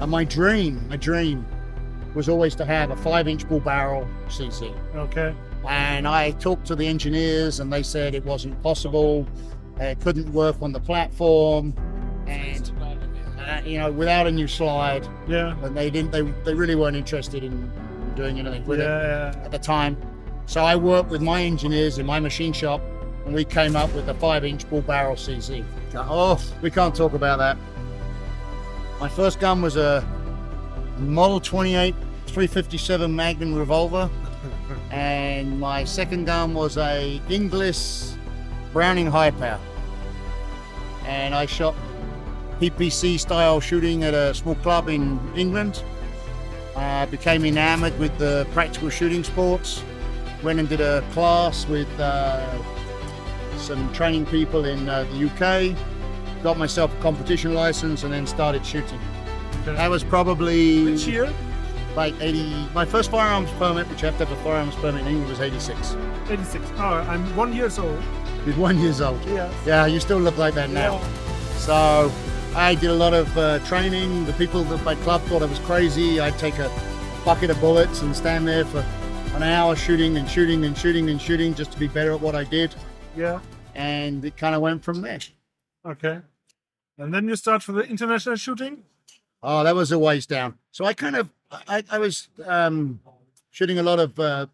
And my dream, my dream was always to have a five inch bull barrel CZ. Okay. And I talked to the engineers and they said it wasn't possible. It couldn't work on the platform. And, uh, you know, without a new slide, Yeah. and they didn't, they, they really weren't interested in doing anything with it Yeah. yeah. at the time. So I worked with my engineers in my machine shop and we came up with a five inch bull barrel CC. Oh, we can't talk about that. My first gun was a Model 28 357 Magnum revolver, and my second gun was a Inglis Browning high power. And I shot PPC style shooting at a small club in England. I became enamored with the practical shooting sports. Went and did a class with uh, some training people in uh, the UK. Got myself a competition license and then started shooting. Okay. That was probably Which year? like 80. My first firearms permit, which I have to have a firearms permit in England, was 86. 86. Oh, I'm one years old. You're one years old. Yeah. Yeah, you still look like that now. So I did a lot of uh, training. The people at my club thought I was crazy. I'd take a bucket of bullets and stand there for an hour shooting and shooting and shooting and shooting just to be better at what I did. Yeah. And it kind of went from there. Okay. And then you start for the international shooting? Oh, that was a ways down. So I kind of, I, I was um, shooting a lot of uh,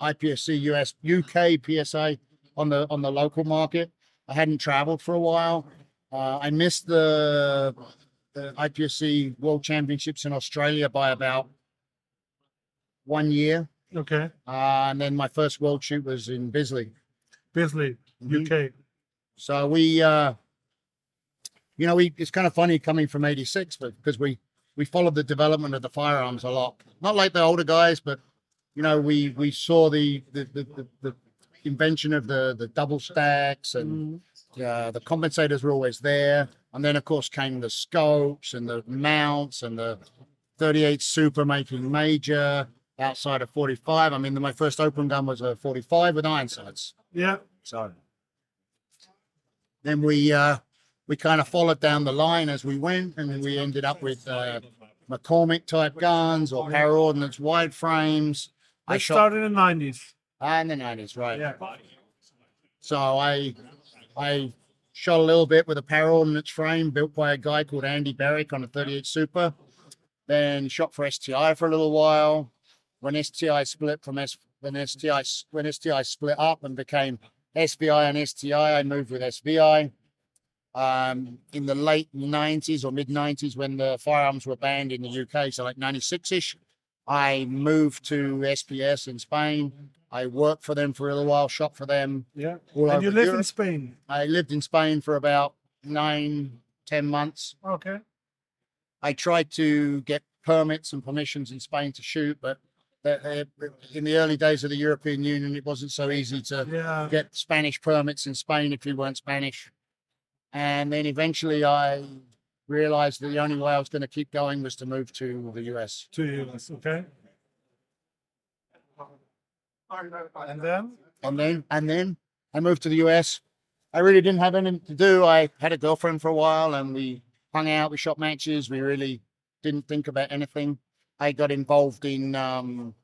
IPSC, US, UK PSA on the on the local market. I hadn't traveled for a while. Uh, I missed the, the IPSC World Championships in Australia by about one year, Okay. uh, and then my first world shoot was in Bisley. Bisley. UK. So we, uh, you know, we it's kind of funny coming from '86, but because we we followed the development of the firearms a lot. Not like the older guys, but you know, we we saw the the the, the, the invention of the the double stacks and uh, the compensators were always there, and then of course came the scopes and the mounts and the 38 Super making major outside of 45. I mean, my first open gun was a 45 with iron sights. Yeah. So then we uh, we kind of followed down the line as we went, and we ended up with uh, McCormick type guns or power ordnance wide frames. I shot start in the 90s. ah, in the nineties, right? Yeah. So I I shot a little bit with a power ordnance frame built by a guy called Andy Barrick on a 38 Super. Then shot for STI for a little while. When STI split from S, when STI s- when STI split up and became SVI and STI, I moved with SVI. Um, in the late 90s or mid 90s, when the firearms were banned in the UK, so like 96 ish, I moved to SPS in Spain. I worked for them for a little while, shot for them Yeah. And you over live in Spain. I lived in Spain for about nine, ten months. Okay. I tried to get permits and permissions in Spain to shoot, but in the early days of the European Union, it wasn't so easy to Yeah. get Spanish permits in Spain if you weren't Spanish. And then eventually I realized that the only way I was going to keep going was to move to the US. To the US. Okay. And then? And then, and then I moved to the US. I really didn't have anything to do. I had a girlfriend for a while and we hung out, we shot matches. We really didn't think about anything. I got involved in um,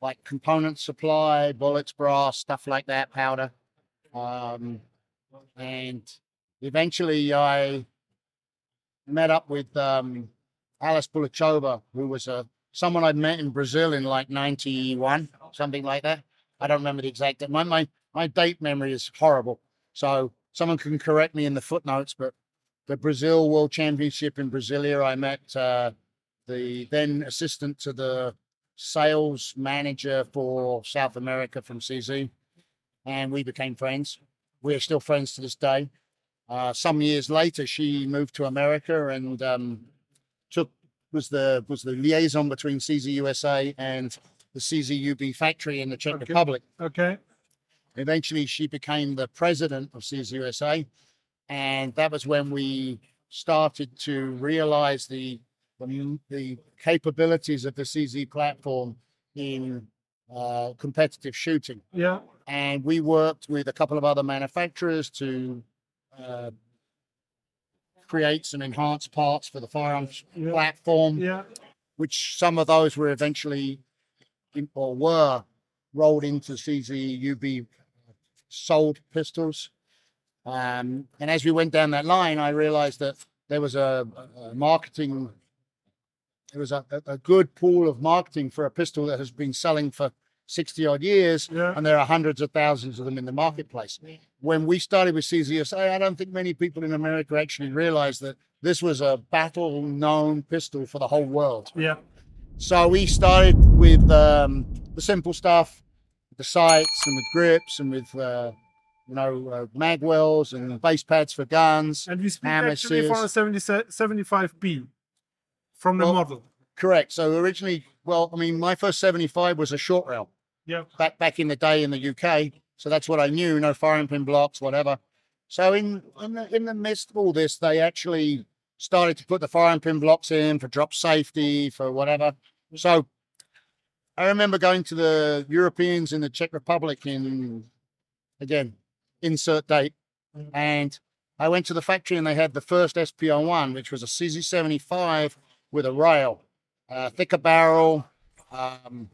like component supply, bullets, brass, stuff like that, powder. Um, and eventually I met up with um, Alice Poluchova, who was a someone I'd met in Brazil in like 91, something like that. I don't remember the exact date. My, my, my date memory is horrible. So someone can correct me in the footnotes, but the Brazil World Championship in Brasilia, I met uh, the then assistant to the sales manager for South America from CZ, and we became friends. We're still friends to this day. Uh, some years later, she moved to America and um, took was the was the liaison between CZ USA and the CZUB factory in the Czech Okay. Republic. Okay. Eventually, she became the president of CZ USA, and that was when we started to realize the the, the capabilities of the CZ platform in uh, competitive shooting. Yeah. And we worked with a couple of other manufacturers to uh, create some enhanced parts for the firearms Yeah. platform, Yeah. which some of those were eventually or were rolled into CZ UB sold pistols. Um, and as we went down that line, I realized that there was a, a marketing, there was a- a good pool of marketing for a pistol that has been selling for 60 odd years, Yeah. and there are hundreds of thousands of them in the marketplace. When we started with CZSA, I don't think many people in America actually realized that this was a battle known pistol for the whole world. Yeah. So we started with um, the simple stuff, the sights and with grips and with uh, you know uh, mag wells and base pads for guns. And we speak actually for a seals. 70, 75B from the Well, model. Correct. So originally, well, I mean, my first 75 was a short rail Yeah. back back in the day in the UK. So that's what I knew. No firing pin blocks, whatever. So in in the, in the midst of all this, they actually started to put the firing pin blocks in for drop safety for whatever. So I remember going to the Europeans in the Czech Republic in again insert date, and I went to the factory and they had the first SP-01, which was a CZ75 with a rail, thicker barrel, um,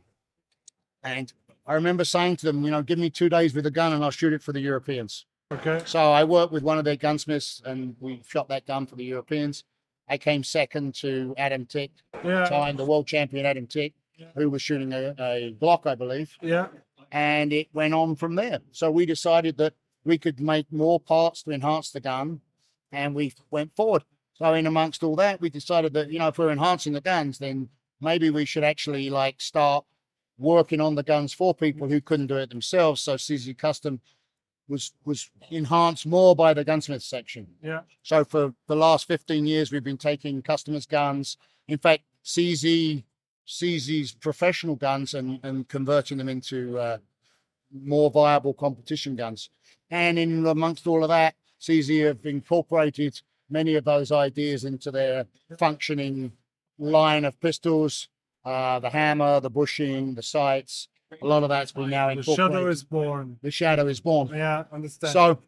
and I remember saying to them, you know, give me two days with a gun and I'll shoot it for the Europeans. Okay. So I worked with one of their gunsmiths and we shot that gun for the Europeans. I came second to Adam Tick, Yeah. time the world champion Adam Tick, Yeah. who was shooting a, a Glock, I believe. Yeah. And it went on from there. So we decided that we could make more parts to enhance the gun and we went forward. So in amongst all that, we decided that, you know, if we're enhancing the guns, then maybe we should actually like start working on the guns for people who couldn't do it themselves. So CZ Custom was was enhanced more by the gunsmith section. Yeah. So for the last 15 years, we've been taking customers' guns. In fact, CZ CZ's professional guns and, and converting them into uh, more viable competition guns. And in amongst all of that, CZ have incorporated many of those ideas into their functioning line of pistols, uh, the hammer, the bushing, the sights. A lot of that's been now in The incorporated. shadow is born. the shadow is born. Yeah. Understand. So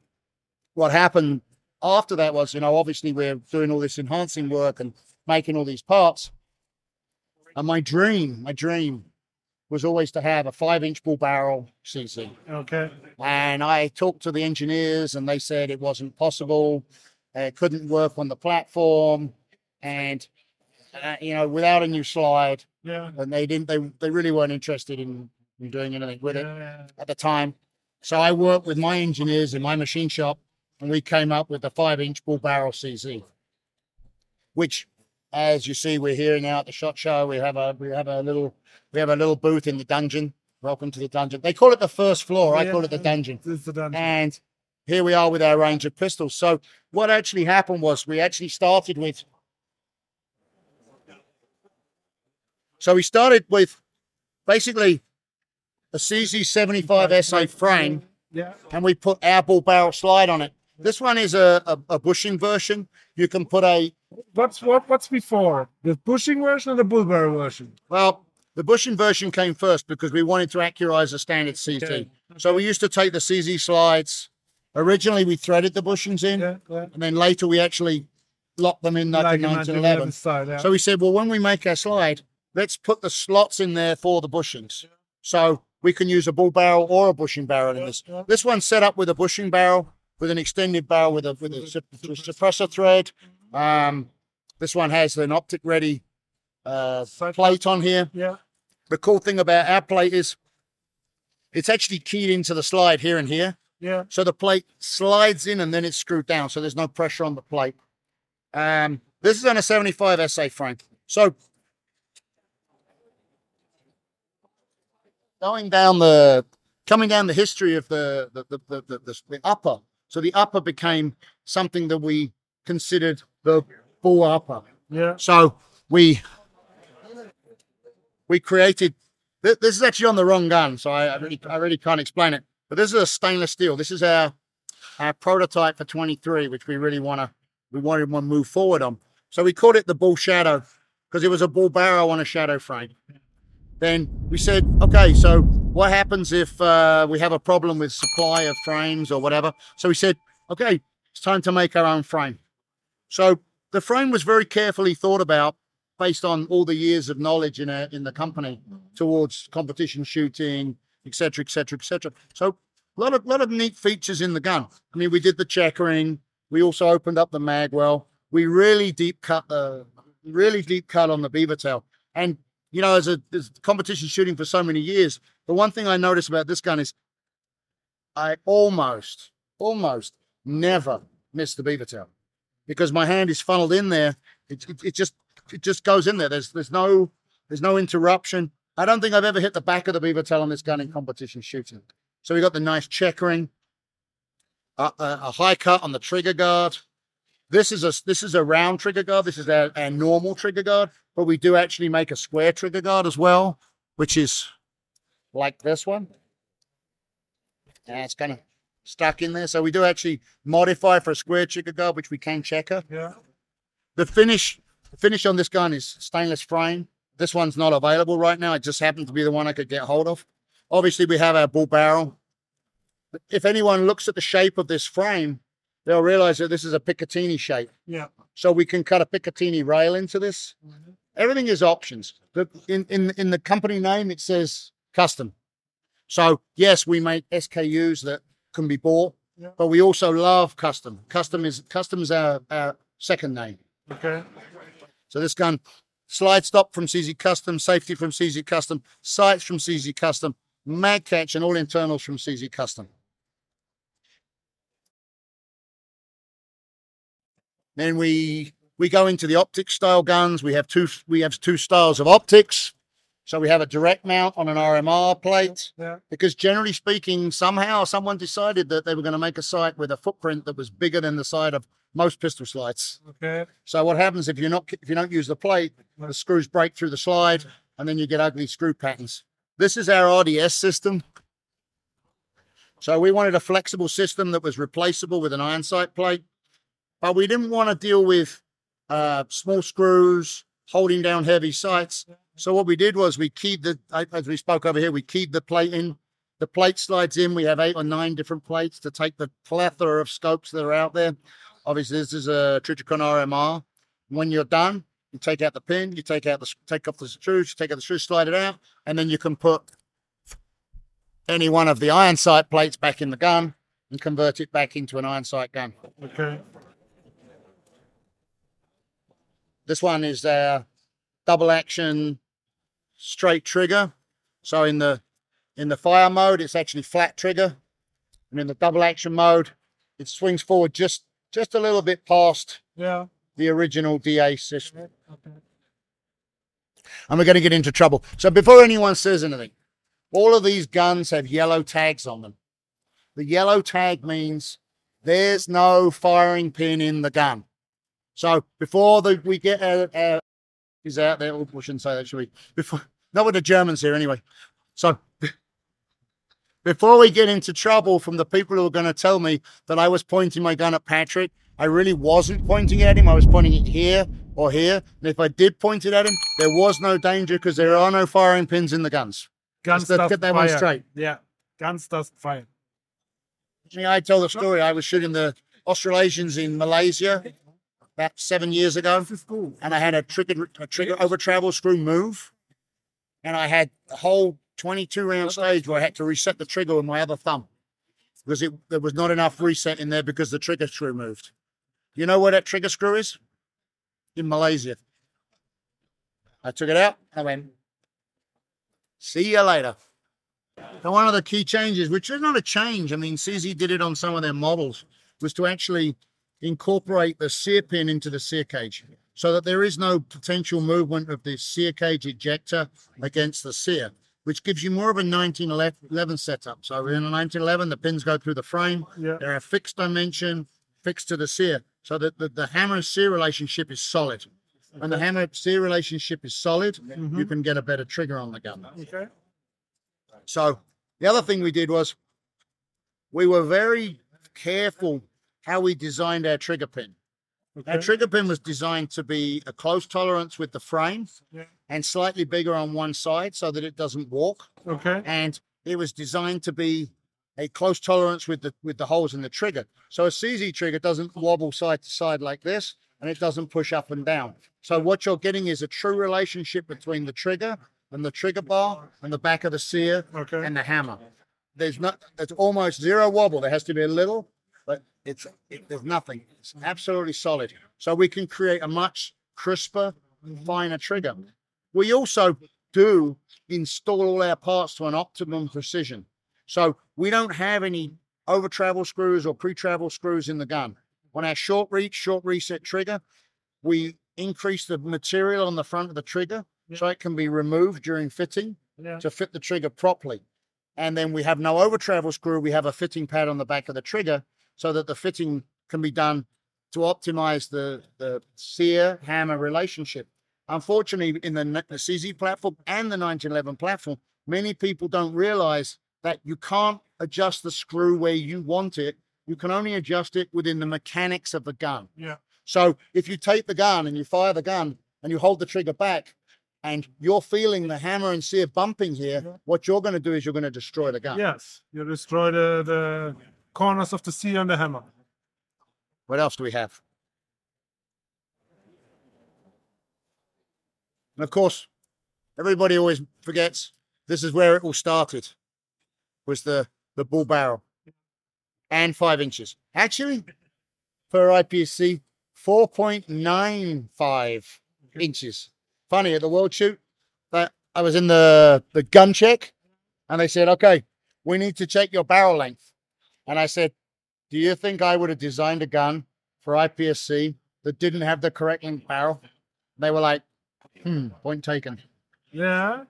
what happened after that was, you know, obviously we're doing all this enhancing work and making all these parts. And my dream, my dream was always to have a five inch bull barrel CZ. okay. And I talked to the engineers and they said it wasn't possible. It couldn't work on the platform. And, uh, you know, without a new slide, Yeah. and they didn't, they, they really weren't interested in, in doing anything with it Yeah. at the time. So I worked with my engineers in my machine shop, and we came up with the five-inch bull barrel CZ, which, as you see, we're here now at the shot show. We have a we have a little we have a little booth in the dungeon. Welcome to the dungeon. They call it the first floor. I call it the dungeon. Is the dungeon. And here we are with our range of pistols. So what actually happened was we actually started with. So we started with basically a CZ75 SA frame Yeah. and we put our bull barrel slide on it. This one is a, a, a bushing version. You can put a, What's what? What's before the bushing version or the bull barrel version? well, the bushing version came first because we wanted to accurize the standard CZ. Okay. So we used to take the CZ slides. Originally, we threaded the bushings in, Yeah. yeah. and then later we actually locked them in like, Like in in 1911. 1911 style. Yeah. So we said, well, when we make our slide, let's put the slots in there for the bushings. So we can use a bull barrel or a bushing barrel in this. This one's set up with a bushing barrel, with an extended barrel with a with a sup- suppressor thread. Um, this one has an optic ready uh, plate on here. yeah. The cool thing about our plate is it's actually keyed into the slide here and here. Yeah. So the plate slides in and then it's screwed down. So there's no pressure on the plate. Um, this is on a 75 SA frame. So going down the coming down the history of the the, the, the, the, the, the upper. So the upper became something that we considered the bull upper. Yeah. So we we created. th- This is actually on the wrong gun, so I, I really I really can't explain it. But this is a stainless steel. This is our our prototype for 23, which we really want to we wanted to move forward on. So we called it the bull shadow because it was a bull barrel on a shadow frame. Then we said, okay, so what happens if uh, we have a problem with supply of frames or whatever? So we said, okay, it's time to make our own frame. So the frame was very carefully thought about based on all the years of knowledge in a, in the company towards competition shooting, etc., etc., etc. So a lot of lot of neat features in the gun. I mean, we did the checkering. We also opened up the mag well. We really deep cut the really deep cut on the beaver tail. And you know, as a as competition shooting for so many years, the one thing I notice about this gun is I almost, almost never miss the beaver tail because my hand is funneled in there. It, it, it just it just goes in there. There's there's no there's no interruption. I don't think I've ever hit the back of the beaver tail on this gun in competition shooting. So we got the nice checkering, a, a, a high cut on the trigger guard. This is a this is a round trigger guard. This is our, our normal trigger guard, but we do actually make a square trigger guard as well, which is like this one. And it's kind of stuck in there. So we do actually modify for a square trigger guard, which we can checker. Yeah. The finish the finish on this gun is stainless frame. This one's not available right now. It just happened to be the one I could get hold of. Obviously, we have our bull barrel. If anyone looks at the shape of this frame, they'll realize that this is a Picatinny shape. Yeah. So we can cut a Picatinny rail into this. Mm-hmm. Everything is options. The, in, in, in the company name, it says custom. So yes, we make SKUs that can be bought, Yeah. but we also love custom. Custom is custom is our, our second name. Okay. So this gun, slide stop from CZ Custom, safety from CZ Custom, sights from CZ Custom, mag catch and all internals from CZ Custom. Then we we go into the optic style guns. We have two we have two styles of optics. So we have a direct mount on an RMR plate Yeah. because generally speaking, somehow someone decided that they were going to make a sight with a footprint that was bigger than the side of most pistol slides. Okay. So what happens if you're not if you don't use the plate, the screws break through the slide, and then you get ugly screw patterns. This is our RDS system. So we wanted a flexible system that was replaceable with an iron sight plate, but we didn't want to deal with uh, small screws holding down heavy sights. So what we did was we keyed the as we spoke over here, we keyed the plate in. The plate slides in. We have eight or nine different plates to take the plethora of scopes that are out there. Obviously, this is a Trijicon RMR. When you're done, you take out the pin, you take out the take off the screws, you take out the screws, slide it out, and then you can put any one of the iron sight plates back in the gun and convert it back into an iron sight gun. Okay. This one is a double action straight trigger. So in the in the fire mode, it's actually flat trigger, and in the double action mode, it swings forward just just a little bit past Yeah. the original DA system. Okay. and we're going to get into trouble. So before anyone says anything, all of these guns have yellow tags on them. The yellow tag means there's no firing pin in the gun. So before the, we get our, our is out there, oh, we shouldn't say that, should we? Before, not with the Germans here anyway. So before we get into trouble from the people who are going to tell me that I was pointing my gun at Patrick, I really wasn't pointing at him. I was pointing it here or here. And if I did point it at him, there was no danger because there are no firing pins in the guns. Guns Let's get that one fire. straight. Yeah. Guns does fire. I tell the story. I was shooting the Australasians in Malaysia about seven years ago, This is cool. and I had a trigger, a trigger over travel screw move, and I had a whole 22 round stage where I had to reset the trigger with my other thumb because it, there was not enough reset in there because the trigger screw moved. You know where that trigger screw is? In Malaysia. I took it out. And I went, see you later. So one of the key changes, which is not a change, I mean, CZ did it on some of their models, was to actually incorporate the sear pin into the sear cage so that there is no potential movement of the sear cage ejector against the sear, which gives you more of a 1911 setup. So in a 1911, the pins go through the frame. Yeah. They're a fixed dimension, fixed to the sear, so that the, the hammer sear relationship is solid. When the hammer sear relationship is solid, you mm-hmm. can get a better trigger on the gun. Okay. So the other thing we did was we were very careful how we designed our trigger pin. Our trigger pin was designed to be a close tolerance with the frame Yeah. and slightly bigger on one side so that it doesn't walk. Okay. And it was designed to be a close tolerance with the with the holes in the trigger. So a CZ trigger doesn't wobble side to side like this. and it doesn't push up and down. So what you're getting is a true relationship between the trigger and the trigger bar and the back of the sear Okay. and the hammer. There's not. It's almost zero wobble. There has to be a little, but it's it, there's nothing. It's absolutely solid. So we can create a much crisper, finer trigger. We also do install all our parts to an optimum precision. So we don't have any over travel screws or pre travel screws in the gun. On our short reach, short reset trigger, we increase the material on the front of the trigger so it can be removed during fitting Yeah. to fit the trigger properly. And then we have no over travel screw. We have a fitting pad on the back of the trigger so that the fitting can be done to optimize the, the sear hammer relationship. Unfortunately, in the, the CZ platform and the 1911 platform, many people don't realize that you can't adjust the screw where you want it. You can only adjust it within the mechanics of the gun. Yeah. So if you take the gun and you fire the gun and you hold the trigger back and you're feeling the hammer and sear bumping here, Yeah. what you're going to do is you're going to destroy the gun. Yes. You destroy the, the corners of the sear and the hammer. What else do we have? And of course, everybody always forgets this is where it all started. Was the the bull barrel and five inches. Actually, per IPSC, four point nine five inches. Funny at the world shoot that I was in the the gun check, and they said, "Okay, we need to check your barrel length," and I said, do you think I would have designed a gun for IPSC that didn't have the correct length barrel? They were like, hmm, point taken. Yeah.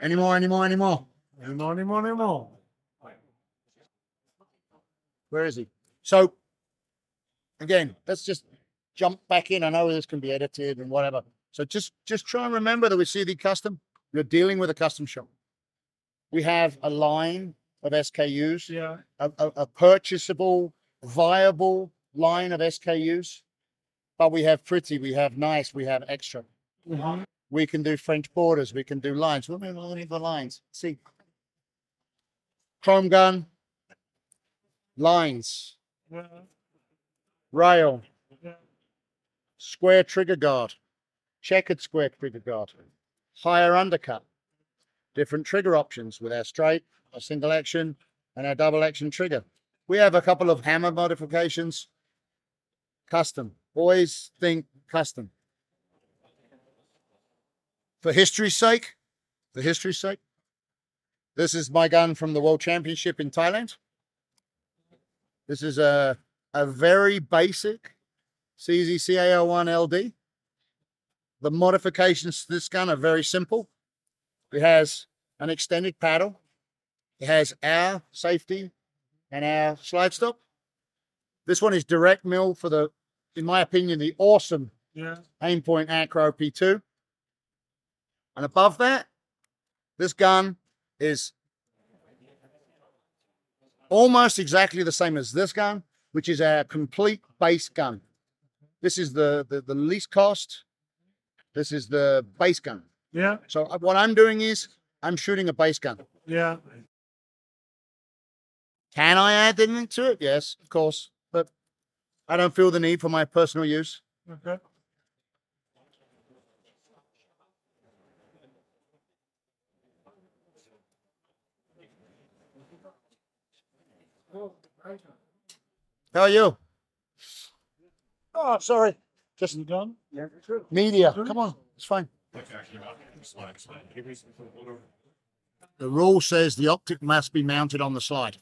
Any more, any more, any more? Any more, any more, any more. Where is he? So, again, let's just jump back in. I know this can be edited and whatever. So just just try and remember that with CZ Custom, you're dealing with a custom shop. We have a line of SKUs. Yeah. a, a, a purchasable, viable line of SKUs. But we have pretty, we have nice, we have extra. Mhm. We can do French borders, we can do lines. What are of the lines? See, chrome gun, lines, Yeah. rail, Yeah. square trigger guard, checkered square trigger guard, higher undercut, different trigger options with our straight, our single action, and a double action trigger. We have a couple of hammer modifications, custom. Always think custom. For history's sake, for history's sake, this is my gun from the World Championship in Thailand. This is a, a very basic CZCAO1 LD. The modifications to this gun are very simple. It has an extended paddle. It has our safety and our slide stop. This one is direct mill for the, in my opinion, the awesome Yeah. Aimpoint Acro P2. And above that, this gun is almost exactly the same as this gun, which is our complete base gun. This is the, the, the least cost. This is the base gun. Yeah. So uh, what I'm doing is I'm shooting a base gun. Yeah. Can I add anything to it? Yes, of course. But I don't feel the need for my personal use. Okay. How are you? Oh, sorry. Just You done? media. Come on, it's fine. The rule says the optic must be mounted on the slide.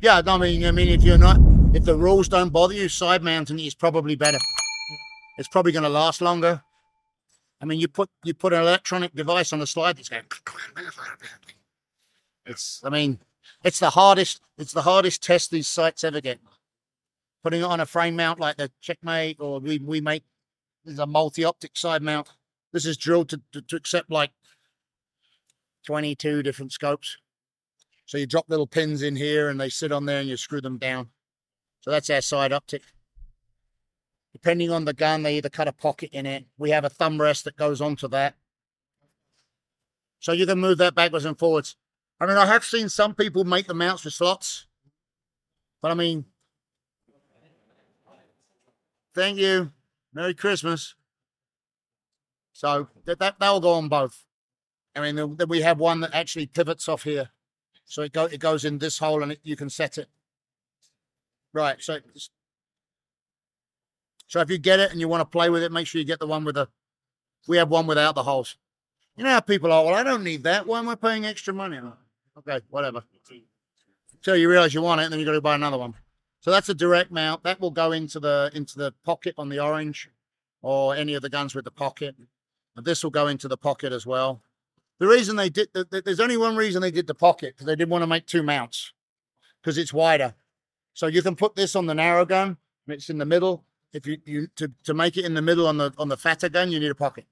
Yeah, I mean, I mean, if you're not, if the rules don't bother you, side mounting is probably better. It's probably going to last longer. I mean, you put you put an electronic device on the slide that's going. It's, I mean, it's the hardest. It's the hardest test these sights ever get. Putting it on a frame mount like the Checkmate, or we we make is a multi-optic side mount. This is drilled to, to, to accept like twenty-two different scopes. So you drop little pins in here, and they sit on there, and you screw them down. So that's our side optic. Depending on the gun, they either cut a pocket in it. We have a thumb rest that goes onto that. So you can move that backwards and forwards. I mean, I have seen some people make the mounts with slots, but I mean, thank you. Merry Christmas. So that, that that'll go on both. I mean, then we have one that actually pivots off here, so it go it goes in this hole and it, you can set it. Right. So so if you get it and you want to play with it, make sure you get the one with the. We have one without the holes. You know how people are. Well, I don't need that. Why am I paying extra money? Okay, whatever. So you realize you want it, and then you got to buy another one. So that's a direct mount. That will go into the into the pocket on the orange, or any of the guns with the pocket. And this will go into the pocket as well. The reason they did th- th- there's only one reason they did the pocket because they didn't want to make two mounts because it's wider. So you can put this on the narrow gun. It's in the middle. If you, you to, to make it in the middle on the on the fatter gun, you need a pocket.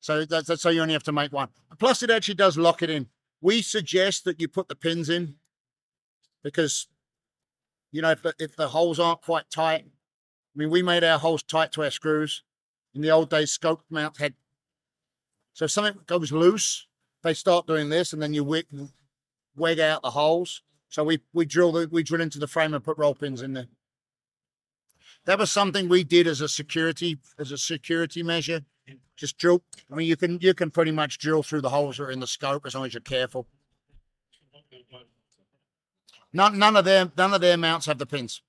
So that's, that's so you only have to make one. Plus, it actually does lock it in. We suggest that you put the pins in because you know if the, if the holes aren't quite tight. I mean, we made our holes tight to our screws. In the old days, scope mount had. So if something goes loose, they start doing this, and then you wig, weg out the holes. So we we drill the we drill into the frame and put roll pins in there. That was something we did as a security as a security measure. Just drill. I mean, you can you can pretty much drill through the holes that are in the scope as long as you're careful. None none of their none of their mounts have the pins.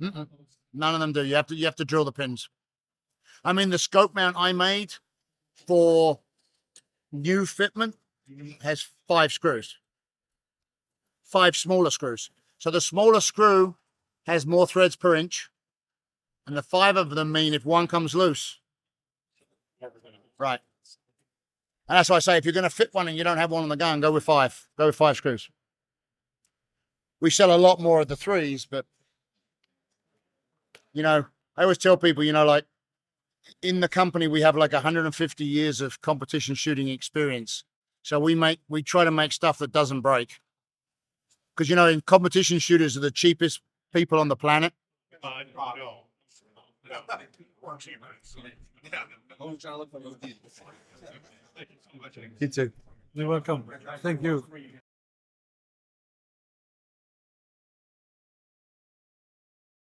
Mm-mm. None of them do. You have to you have to drill the pins. I mean, the scope mount I made for new fitment has five screws, five smaller screws. So the smaller screw has more threads per inch, and the five of them mean if one comes loose, right. And that's why I say if you're going to fit one and you don't have one on the gun, go with five. Go with five screws. We sell a lot more of the threes, but you know, I always tell people, you know, like in the company we have like 150 years of competition shooting experience. So we make we try to make stuff that doesn't break. Because you know, in competition shooters are the cheapest people on the planet. You're welcome. Thank you.